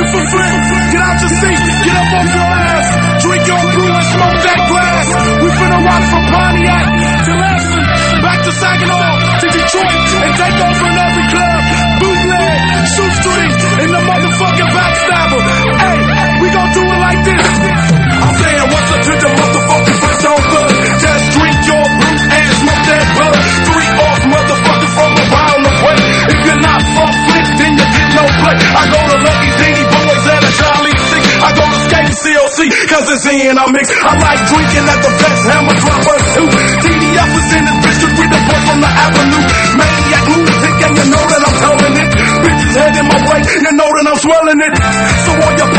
For free. Get out your seat. Get up off your ass. Drink your brew and smoke that glass. We finna rock from Pontiac to Lansing. Back to Saginaw to Detroit and take over in every club. Bootleg, Shoestring, and the motherfucking backstabber. Hey, we gon' do it like this. I'm saying what's up to the motherfucking first on bud. Just drink your brew and smoke that bud. Three off motherfuckers from around the way. If you're not from Flint, then you get no play. I go to Lucky Dingy I go to Skate CLC, cause it's in I mix. I like drinking at the best hammer droppers too. TDF is in the district with the boy from the avenue. Maniac lunatic, and you know that I'm telling it. Bitches heading my way, you know that I'm swelling it. So all your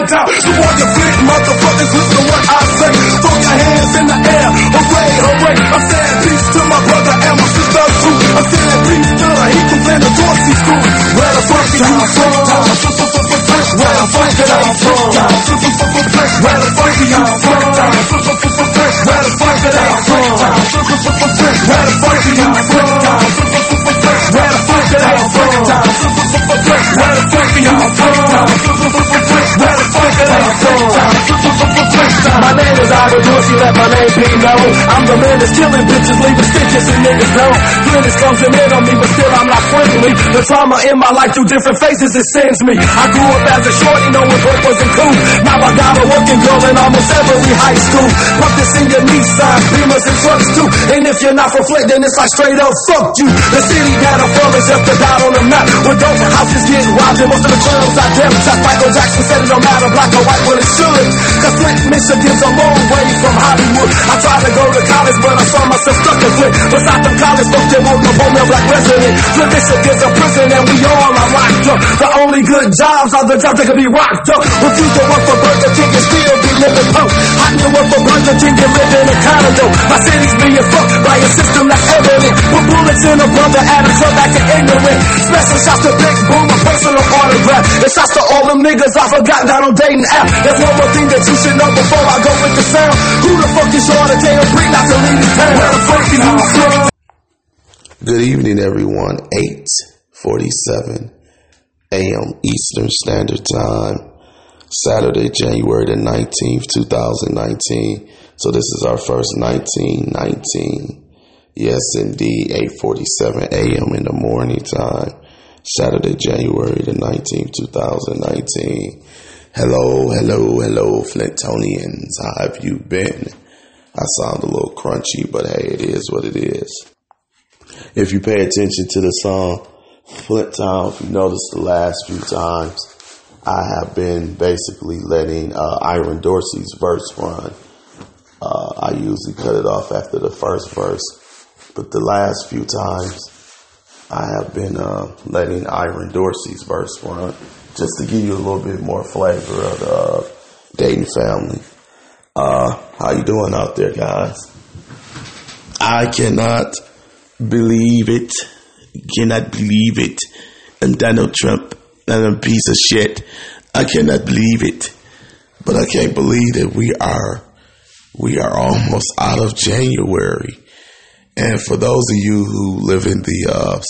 Flint Town. So all your Flint motherfuckers, listen to what I say. Throw your hands in the air, hooray, hooray. I'm saying peace to my brother and my sister too. I'm saying peace to the Eagles and the Dorsey school. Where the fuck you from? Where the fuck are you from? Where the fuck are you from? Where the fuck are they from? Where the fuck are you from? Where the fuck are they from? Where the fuck are you from? Vamos. Name is Dorsey, let my name be known. I'm the man that's killing bitches, leaving stitches and niggas know. Goodness comes in on me, but still I'm not friendly. The trauma in my life through different phases, it sends me. I grew up as a shorty, knowing work wasn't cool. Now I got a working girl in almost every high school. Put this in your Nissan, Beamers and trucks too. And if you're not from Flint, then it's like straight up fuck you. The city that I'm from is just a dot on the map. Where dope houses get robbed and most of the clubs I shot. Michael Jackson said it don't matter black or white, well it should. Cause Flint, Michigan's a long way from Hollywood. I tried to go to college, but I saw myself stuck in Flint. Besides them college folks, there won't no home black resident. Flint, Michigan's a prison and we all are locked up. The only good jobs are the jobs that can be rocked up. Refuse to work for Burger King and still be living post. I can work for Burger King and Put bullets in a brother, add a truck back to ignorant. Special shots to Big Boom, a personal autograph. And shots to all them niggas I forgot down on dating app. There's one more thing that you should know before I go with the sound. Who the fuck is your to tell Bree not to leave this town? Where the fuck you from? Good evening, everyone. 8:47 a.m. Eastern Standard Time, Saturday, January the 19th, 2019. So this is our first 1919. Yes, indeed, 8:47 a.m. in the morning time, Saturday, January the 19th, 2019. Hello, hello, hello, Flintonians. How have you been? I sound a little crunchy, but hey, it is what it is. If you pay attention to the song Flint Town, if you notice the last few times, I have been basically letting uh, Ira Dorsey's verse run. Uh, I usually cut it off after the first verse, but the last few times I have been uh, letting Ira Dorsey's verse run just to give you a little bit more flavor of the uh, Dayton family. Uh, how you doing out there, guys? I cannot believe it. Cannot believe it. And Donald Trump, and a piece of shit. I cannot believe it. But I can't believe that we are we are almost out of January. And for those of you who live in the uh,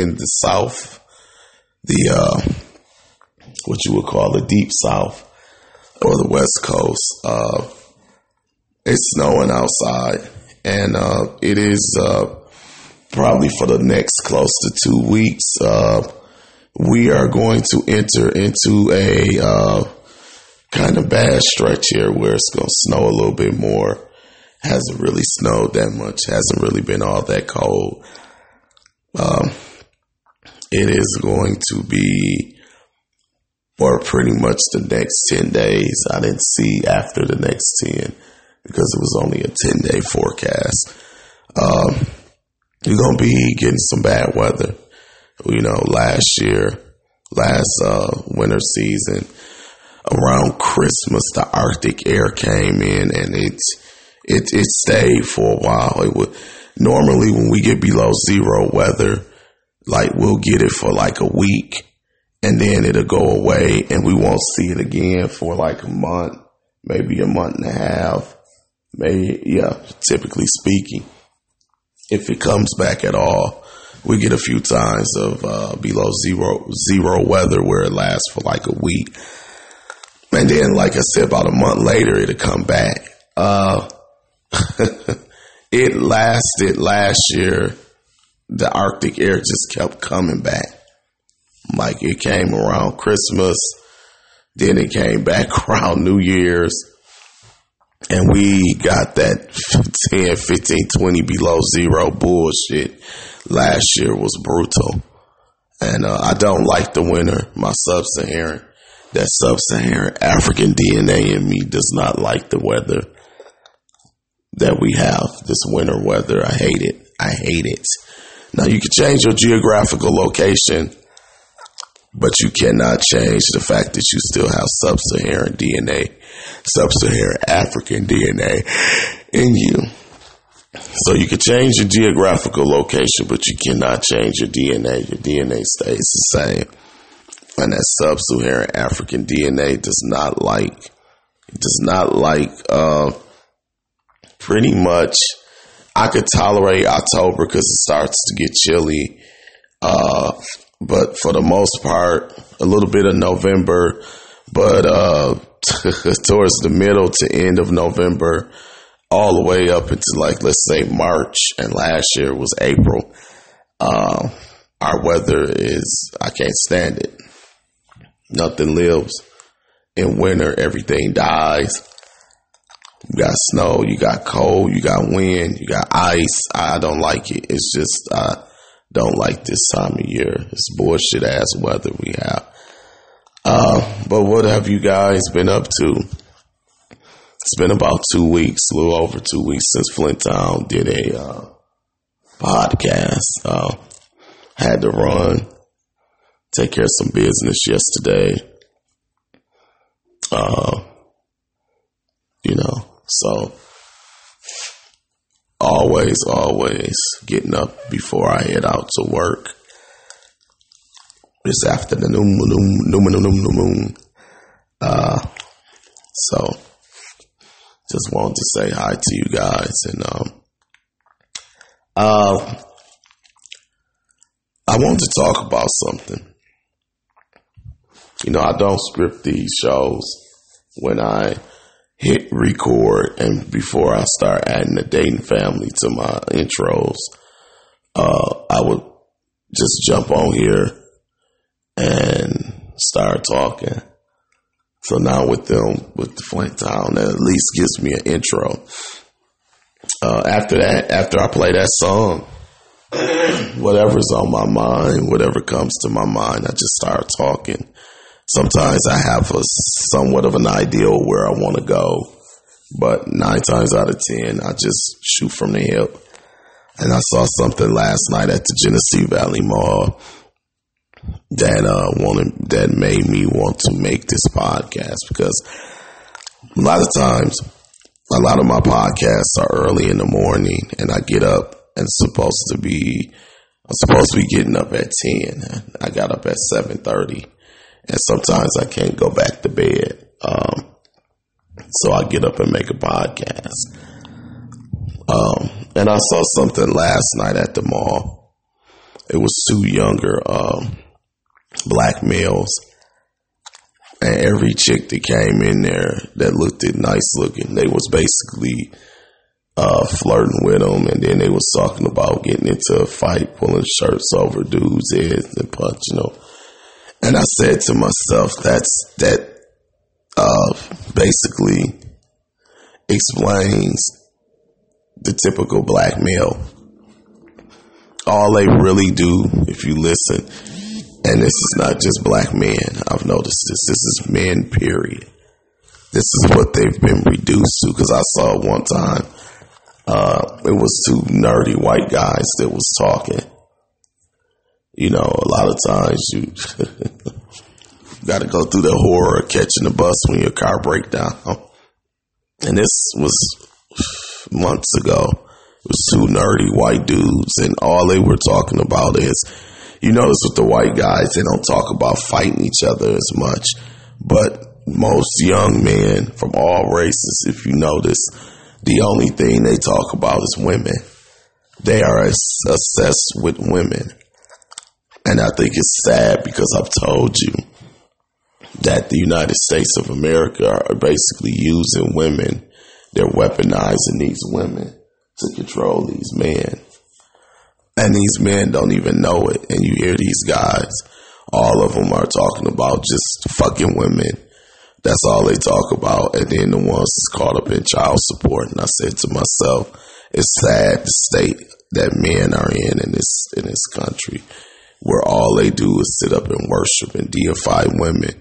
in the South, the uh, what you would call the Deep South or the West Coast, uh, it's snowing outside, and uh, it is uh, probably for the next close to two weeks. Uh, we are going to enter into a kind of bad stretch here where it's going to snow a little bit more. Hasn't really snowed that much. Hasn't really been all that cold. Um, it is going to be for pretty much the next 10 days. I didn't see after the next 10 because it was only a 10 day forecast. Um, you're going to be getting some bad weather. You know, last year, last uh, winter season, around Christmas, the Arctic air came in and it it it stayed for a while. It would normally when we get below zero weather, like we'll get it for like a week and then it'll go away and we won't see it again for like a month, maybe a month and a half. Maybe yeah, typically speaking. If it comes back at all, we get a few times of uh, below zero zero weather where it lasts for like a week. And then, like I said, about a month later, it'll come back. Uh, it lasted last year. The Arctic air just kept coming back. Like it came around Christmas, then it came back around New Year's, and we got that 10, 15, 20 below zero bullshit. Last year was brutal. And uh, I don't like the winter. My sub Saharan, that sub Saharan African DNA in me does not like the weather that we have, this winter weather. I hate it. I hate it. Now you can change your geographical location, but you cannot change the fact that you still have sub-Saharan DNA, sub-Saharan African DNA in you. So you can change your geographical location, but you cannot change your DNA. Your DNA stays the same. And that sub-Saharan African DNA does not like, does not like, uh, pretty much I could tolerate October because it starts to get chilly. Uh, but for the most part, a little bit of November, but uh, towards the middle to end of November, all the way up into like let's say March, and last year was April. Uh, our weather is I can't stand it. Nothing lives in winter. Everything dies. You got snow, you got cold, you got wind, you got ice. I don't like it. It's just I don't like this time of year. It's bullshit ass weather we have. Uh, but what have you guys been up to? It's been about two weeks, a little over two weeks since Flint Town did a uh, podcast. Uh, had to run, take care of some business yesterday. Uh, you know, so always, always getting up before I head out to work. It's after the new moon, new moon, new moon, new moon. Uh, so just wanted to say hi to you guys and um, uh, I wanted to talk about something. You know, I don't script these shows when I hit record and before I start adding the Dayton family to my intros, uh, I would just jump on here and start talking. So now with them, with the Flint Town, that at least gives me an intro. Uh, after that, after I play that song, whatever's on my mind, whatever comes to my mind, I just start talking sometimes I have a somewhat of an idea where I want to go, but nine times out of ten, I just shoot from the hip. And I saw something last night at the Genesee Valley Mall that uh wanted that made me want to make this podcast because a lot of times a lot of my podcasts are early in the morning and I get up and supposed to be I'm supposed to be getting up at ten. I got up at seven thirty and sometimes I can't go back to bed. Um, so I get up and make a podcast. Um, and I saw something last night at the mall. It was two younger um, black males, and every chick that came in there that looked nice looking, they was basically uh, flirting with them, and then they was talking about getting into a fight, pulling shirts over dudes' heads and punching them. And I said to myself, that's that uh, basically explains the typical black male. All they really do, if you listen, and this is not just black men, I've noticed this, this is men, period. This is what they've been reduced to because I saw one time, uh, it was two nerdy white guys that was talking you know, a lot of times you got to go through the horror of catching the bus when your car breaks down. And this was months ago. It was two nerdy white dudes, and all they were talking about is, you notice with the white guys, they don't talk about fighting each other as much. But most young men from all races, if you notice, the only thing they talk about is women. They are obsessed with women. And I think it's sad because I've told you that the United States of America are basically using women. They're weaponizing these women to control these men. And these men don't even know it. And you hear these guys, all of them are talking about just fucking women. That's all they talk about. And then the ones that's caught up in child support. And I said to myself, it's sad the state that men are in in this in this country, where all they do is sit up and worship and deify women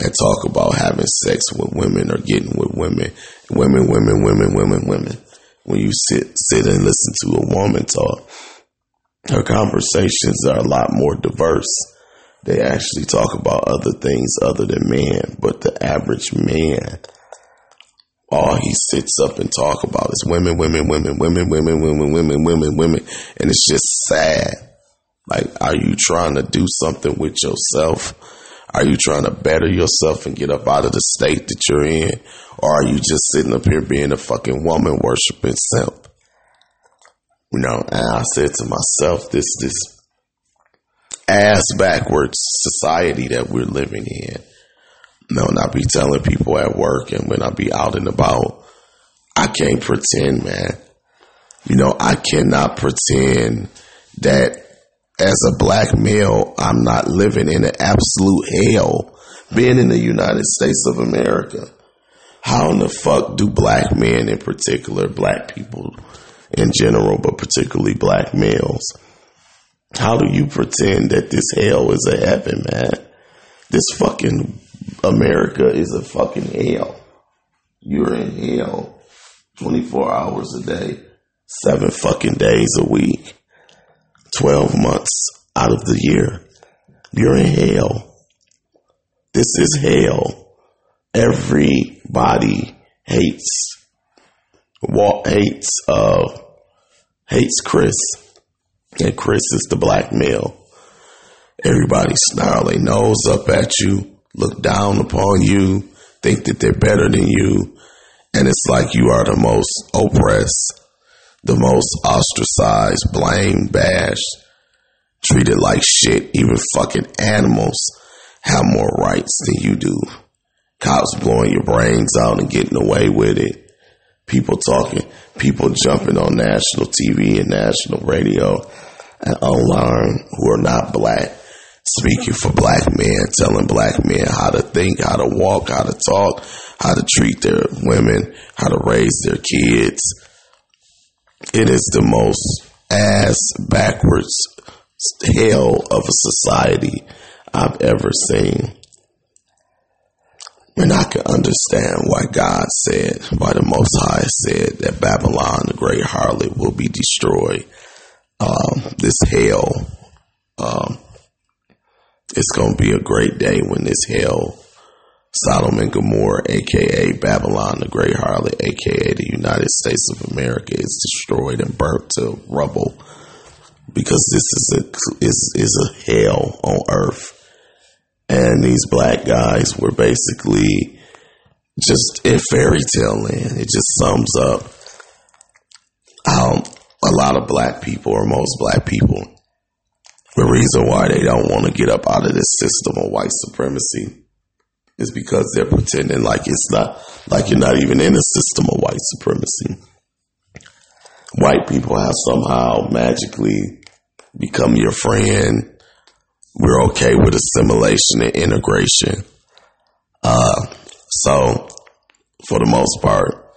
and talk about having sex with women or getting with women, women, women, women, women, women. When you sit sit and listen to a woman talk, her conversations are a lot more diverse. They actually talk about other things other than man, but the average man, all he sits up and talk about is women, women, women, women, women, women, women, women, women, and it's just sad. Like, are you trying to do something with yourself? Are you trying to better yourself and get up out of the state that you're in? Or are you just sitting up here being a fucking woman worshiping simp? You know, and I said to myself, this, this ass backwards society that we're living in. Know, and I be telling people at work and when I be out and about, I can't pretend, man. You know, I cannot pretend that as a black male, I'm not living in an absolute hell being in the United States of America. How in the fuck do black men in particular, black people in general, but particularly black males, how do you pretend that this hell is a heaven, man? This fucking America is a fucking hell. You're in hell 24 hours a day, seven fucking days a week. 12 months out of the year. You're in hell. This is hell. Everybody hates, Walt hates, uh, hates Chris. And Chris is the black male. Everybody snarl their nose up at you, look down upon you, think that they're better than you. And it's like you are the most oppressed the most ostracized, blamed, bashed, treated like shit. Even fucking animals have more rights than you do. Cops blowing your brains out and getting away with it. People talking, people jumping on national TV and national radio and online who are not black, speaking for black men, telling black men how to think, how to walk, how to talk, how to treat their women, how to raise their kids it is the most ass backwards hell of a society I've ever seen. And I can understand why God said, why the Most High said that Babylon, the great harlot, will be destroyed. Um, this hell, um, it's going to be a great day when this hell Sodom and Gomorrah, aka Babylon the Great Harlot, aka the United States of America, is destroyed and burnt to rubble because this is a is is a hell on earth. And these black guys were basically just in fairy tale land. It just sums up how a lot of black people, or most black people, the reason why they don't want to get up out of this system of white supremacy is because they're pretending like it's not, like you're not even in a system of white supremacy. White people have somehow magically become your friend. We're okay with assimilation and integration. Uh, so, for the most part,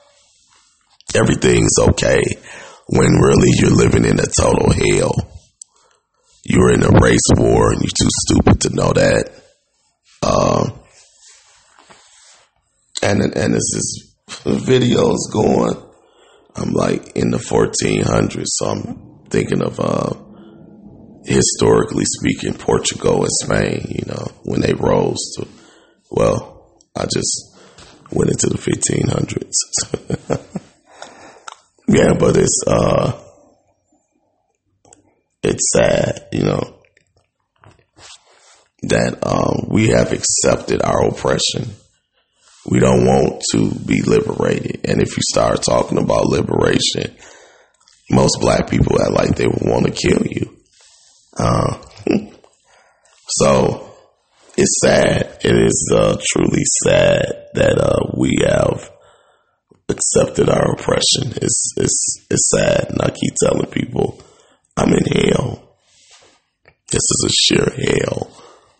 everything's okay when really you're living in a total hell. You're in a race war and you're too stupid to know that. Uh, and and this is videos going. I'm like in the 1400s, so I'm thinking of uh, historically speaking, Portugal and Spain. You know, when they rose to, well, I just went into the 1500s. yeah, but it's uh, it's sad, you know, that um, we have accepted our oppression. We don't want to be liberated, and if you start talking about liberation, most black people act like they want to kill you. Uh, so it's sad. It is uh, truly sad that uh, we have accepted our oppression. It's it's it's sad, and I keep telling people I'm in hell. This is a sheer hell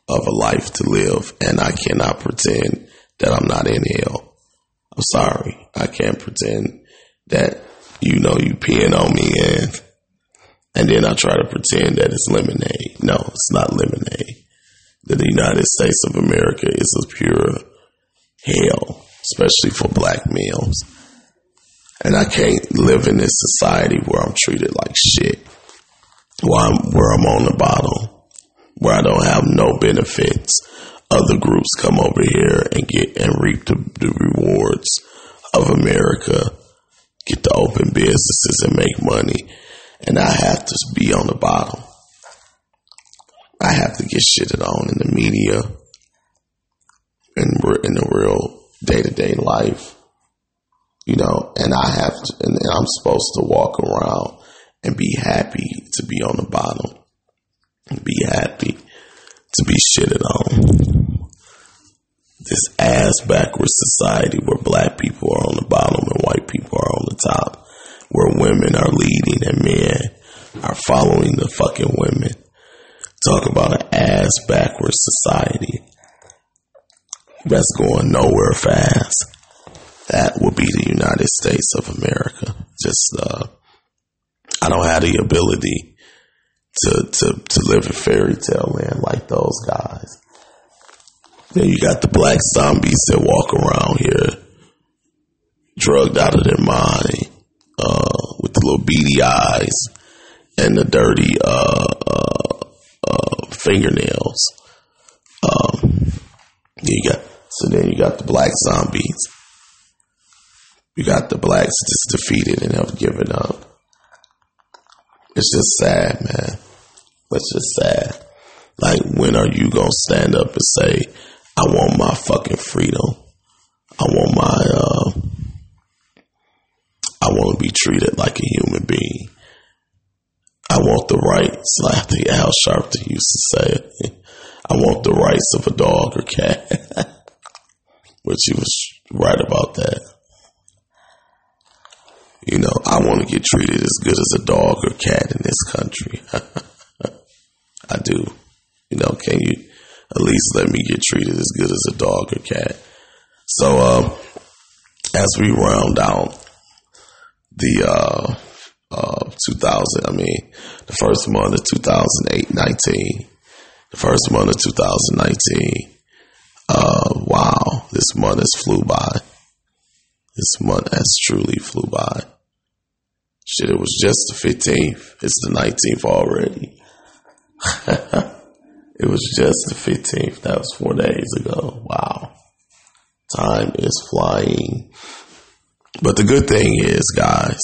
of a life to live, and I cannot pretend that I'm not in hell. I'm sorry, I can't pretend that you know you peeing on me and and then I try to pretend that it's lemonade. No, it's not lemonade. The United States of America is a pure hell, especially for black males. And I can't live in this society where I'm treated like shit, where I'm, where I'm on the bottom, where I don't have no benefits. Other groups come over here and get and reap the, the rewards of America, get to open businesses and make money, and I have to be on the bottom. I have to get shitted on in the media and in the real day to day life you know, and I have to, and I'm supposed to walk around and be happy to be on the bottom, and be happy to be shitted on. This ass backwards society where black people are on the bottom and white people are on the top, where women are leading and men are following the fucking women. Talk about an ass backwards society that's going nowhere fast that would be the United States of America. Just, uh, I don't have the ability to, to, to live in fairy tale land like those guys. Then you got the black zombies that walk around here, drugged out of their mind, uh, with the little beady eyes and the dirty, uh, uh, uh fingernails. Um, you got, so then you got the black zombies you got the blacks just defeated and have given up. It's just sad, man. It's just sad. Like, when are you gonna stand up and say, I want my fucking freedom? I want my, uh, I want to be treated like a human being. I want the rights, like the Al Sharpton used to say. I want the rights of a dog or cat. Which he was right about that. You know, I want to get treated as good as a dog or cat in this country. I do. You know, can you at least let me get treated as good as a dog or cat? So, uh, as we round out the uh, uh, 2000, I mean, the first month of 2008, 19, the first month of 2019. Uh, wow, this month has flew by. This month has truly flew by. Shit, it was just the 15th. It's the 19th already. it was just the 15th. That was four days ago. Wow. Time is flying. But the good thing is, guys,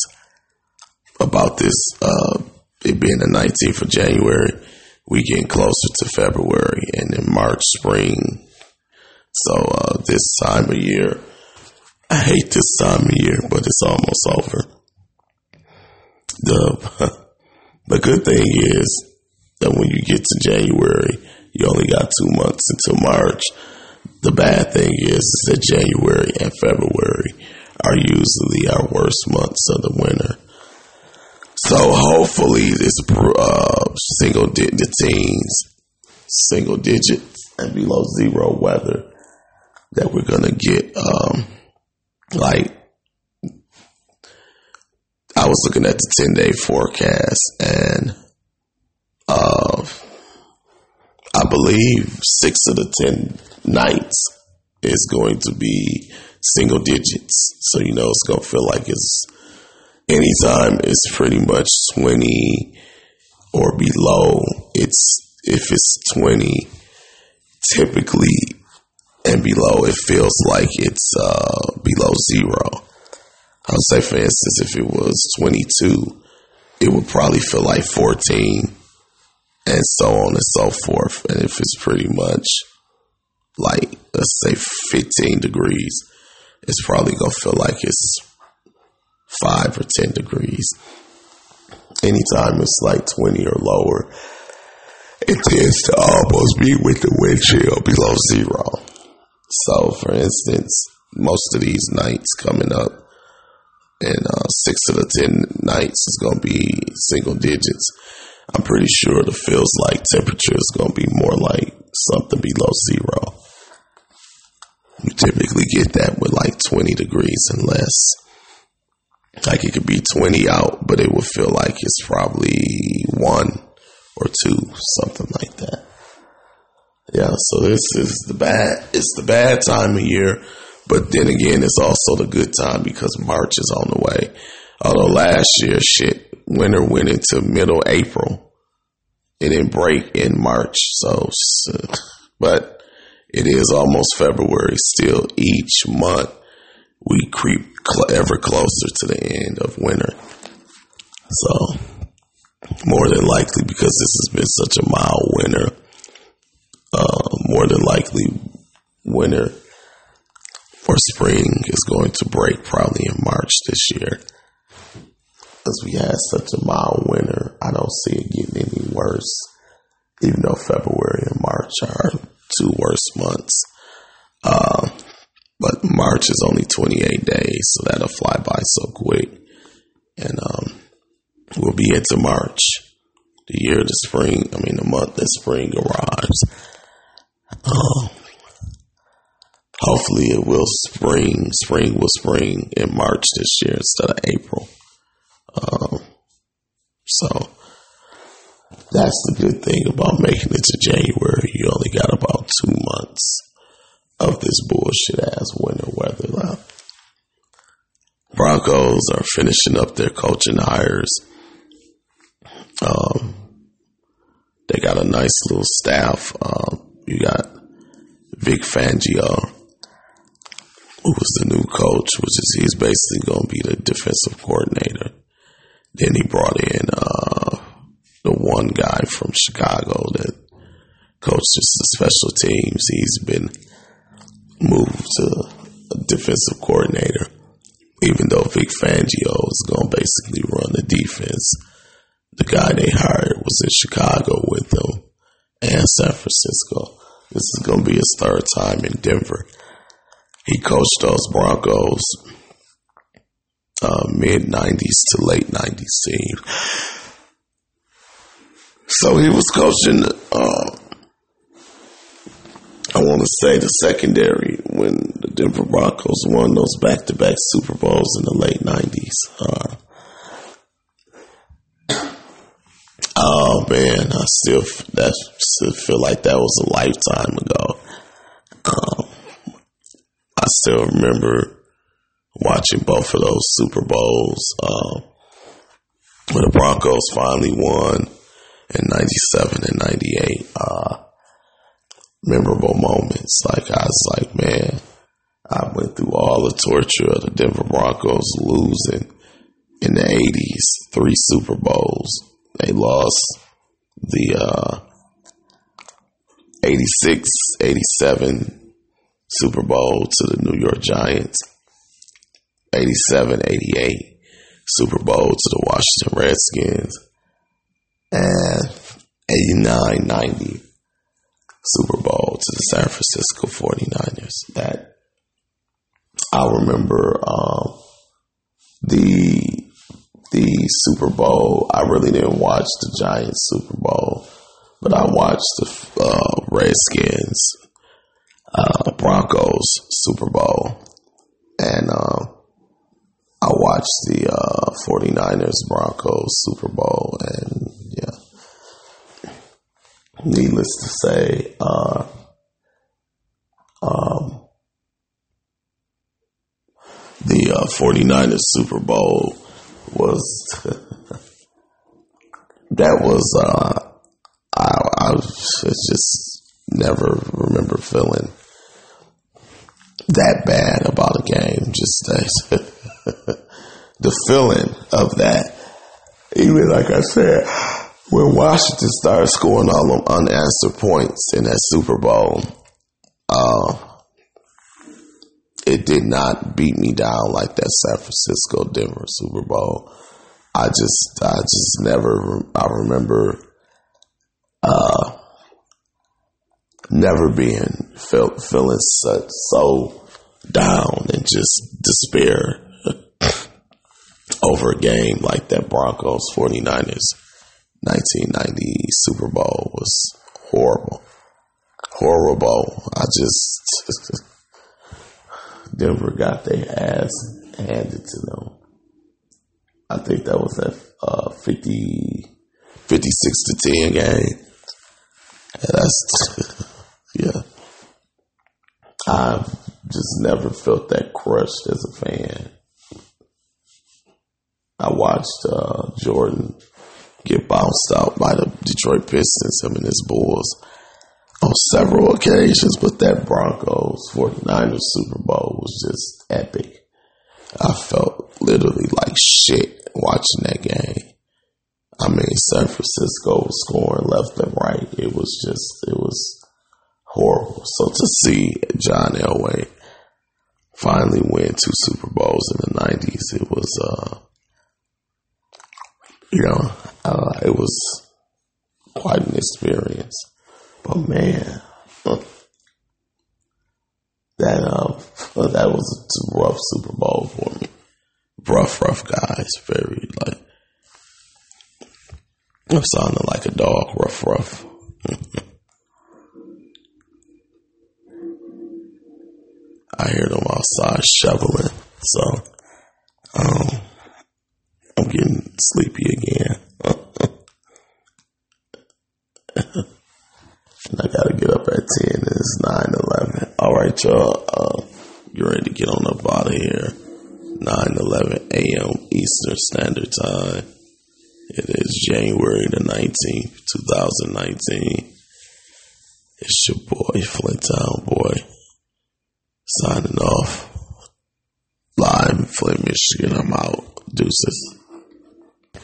about this, uh, it being the 19th of January, we getting closer to February and then March, spring. So, uh, this time of year, I hate this time of year, but it's almost over. The the good thing is that when you get to January, you only got two months until March. The bad thing is, is that January and February are usually our worst months of the winter. So hopefully this uh, single digit teens, single digit and below zero weather that we're gonna get um, like, I was looking at the 10 day forecast and, uh, I believe six of the 10 nights is going to be single digits. So, you know, it's going to feel like it's anytime it's pretty much 20 or below. It's, if it's 20, typically and below, it feels like it's uh, below zero. I'll say, for instance, if it was 22, it would probably feel like 14 and so on and so forth. And if it's pretty much like, let's say 15 degrees, it's probably going to feel like it's five or 10 degrees. Anytime it's like 20 or lower, it tends to almost be with the wind chill below zero. So, for instance, most of these nights coming up, and uh, six of the ten nights is going to be single digits. I'm pretty sure the feels like temperature is going to be more like something below zero. You typically get that with like 20 degrees and less. Like it could be 20 out, but it would feel like it's probably one or two, something like that. Yeah, so this is the bad, it's the bad time of year, but then again, it's also the good time because March is on the way. Although last year, shit, winter went into middle April. It didn't break in March, so, but it is almost February still. Each month, we creep ever closer to the end of winter. So, more than likely, because this has been such a mild winter, uh, more than likely, winter or spring is going to break probably in March this year. Because we had such a mild winter, I don't see it getting any worse, even though February and March are two worst months. Uh, but March is only 28 days, so that'll fly by so quick. And um, we'll be into March, the year of the spring, I mean, the month that spring arrives. Um, hopefully, it will spring, spring will spring in March this year instead of April. Um, so, that's the good thing about making it to January. You only got about two months of this bullshit ass winter weather left. Broncos are finishing up their coaching hires. Um, they got a nice little staff. Um, you got Vic Fangio, who was the new coach, which is he's basically going to be the defensive coordinator. Then he brought in uh, the one guy from Chicago that coaches the special teams. He's been moved to a defensive coordinator, even though Vic Fangio is going to basically run the defense. The guy they hired was in Chicago with them and San Francisco. This is going to be his third time in Denver. He coached those Broncos uh, mid 90s to late 90s team. So he was coaching, uh, I want to say the secondary when the Denver Broncos won those back to back Super Bowls in the late 90s. Uh, Oh man, I still that still feel like that was a lifetime ago. Um, I still remember watching both of those Super Bowls um, when the Broncos finally won in '97 and '98. Uh, memorable moments. Like I was like, man, I went through all the torture of the Denver Broncos losing in the '80s, three Super Bowls they lost the uh, 86 87 Super Bowl to the New York Giants, 87 88 Super Bowl to the Washington Redskins, and 89 90 Super Bowl to the San Francisco 49ers. That I remember um, the the Super Bowl. I really didn't watch the Giants Super Bowl, but I watched the uh, Redskins uh, Broncos Super Bowl, and uh, I watched the uh, 49ers Broncos Super Bowl, and yeah, needless to say, uh, um, the uh, 49ers Super Bowl was that was uh, I, I just never remember feeling that bad about a game. Just that the feeling of that. Even like I said, when Washington started scoring all them unanswered points in that Super Bowl, uh, it did not beat me down like that San Francisco Denver Super Bowl. I just, I just never, I remember, uh, never being felt feeling such so down and just despair over a game like that Broncos 49ers 1990 Super Bowl was horrible. Horrible. I just Denver got their ass handed to them. I think that was a uh, 50, 56 to 10 game. And that's, yeah. I've just never felt that crushed as a fan. I watched uh, Jordan get bounced out by the Detroit Pistons, him and his Bulls, on several occasions, but that Broncos 49ers Super Bowl was just epic. I felt literally like shit watching that game. I mean, San Francisco was scoring left and right. It was just, it was horrible. So to see John Elway finally win two Super Bowls in the 90s, it was, uh, you know, uh, it was quite an experience. But man, that uh, that was a rough Super Bowl for me. Rough, rough guys. Very like I'm sounding like a dog. Rough, rough. I hear them outside shoveling, so um, I'm getting sleepy again. and I gotta get up at 10 and it's 9 11. Alright, y'all. Uh, you ready to get on up out of here? 9 11 a.m. Eastern Standard Time. It is January the 19th, 2019. It's your boy, Flint Town Boy, signing off. Live in Flint, Michigan. I'm out. Deuces.